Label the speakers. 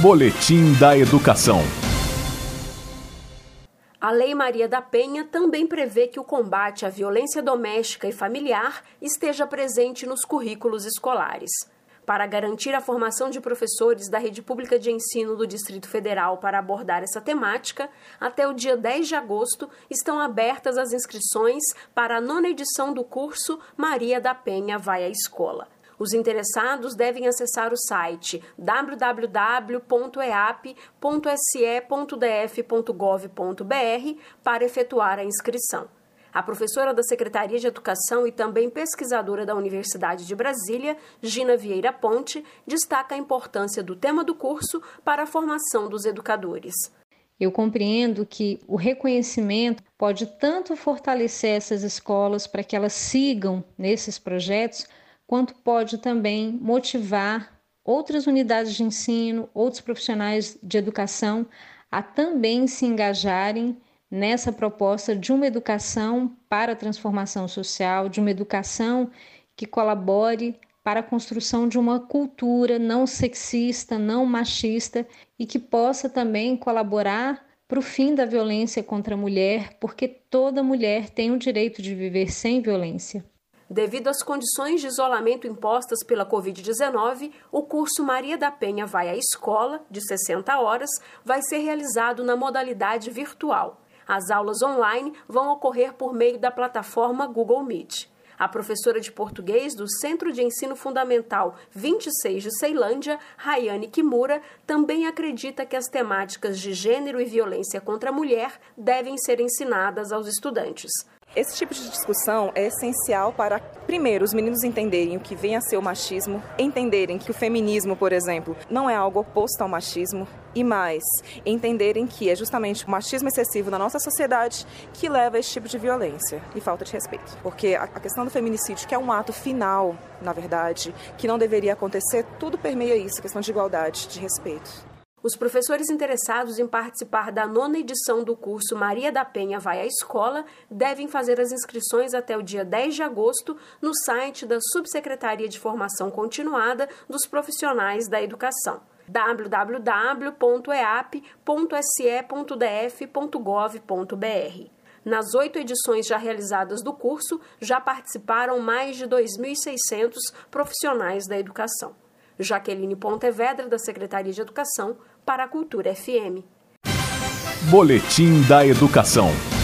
Speaker 1: Boletim da Educação.
Speaker 2: A Lei Maria da Penha também prevê que o combate à violência doméstica e familiar esteja presente nos currículos escolares. Para garantir a formação de professores da rede pública de ensino do Distrito Federal para abordar essa temática, até o dia 10 de agosto estão abertas as inscrições para a nona edição do curso Maria da Penha Vai à Escola. Os interessados devem acessar o site www.eap.se.df.gov.br para efetuar a inscrição. A professora da Secretaria de Educação e também pesquisadora da Universidade de Brasília, Gina Vieira Ponte, destaca a importância do tema do curso para a formação dos educadores.
Speaker 3: Eu compreendo que o reconhecimento pode tanto fortalecer essas escolas para que elas sigam nesses projetos, quanto pode também motivar outras unidades de ensino, outros profissionais de educação a também se engajarem nessa proposta de uma educação para a transformação social, de uma educação que colabore para a construção de uma cultura não sexista, não machista e que possa também colaborar para o fim da violência contra a mulher, porque toda mulher tem o direito de viver sem violência.
Speaker 2: Devido às condições de isolamento impostas pela Covid-19, o curso Maria da Penha Vai à Escola, de 60 horas, vai ser realizado na modalidade virtual. As aulas online vão ocorrer por meio da plataforma Google Meet. A professora de português do Centro de Ensino Fundamental 26 de Ceilândia, Rayane Kimura, também acredita que as temáticas de gênero e violência contra a mulher devem ser ensinadas aos estudantes.
Speaker 4: Esse tipo de discussão é essencial para, primeiro, os meninos entenderem o que vem a ser o machismo, entenderem que o feminismo, por exemplo, não é algo oposto ao machismo, e mais, entenderem que é justamente o machismo excessivo na nossa sociedade que leva a esse tipo de violência e falta de respeito. Porque a questão do feminicídio, que é um ato final, na verdade, que não deveria acontecer, tudo permeia isso, questão de igualdade, de respeito.
Speaker 2: Os professores interessados em participar da nona edição do curso Maria da Penha Vai à Escola devem fazer as inscrições até o dia 10 de agosto no site da Subsecretaria de Formação Continuada dos Profissionais da Educação www.eap.se.df.gov.br. Nas oito edições já realizadas do curso, já participaram mais de 2.600 profissionais da educação. Jaqueline Pontevedra, da Secretaria de Educação, para a Cultura FM.
Speaker 1: Boletim da Educação.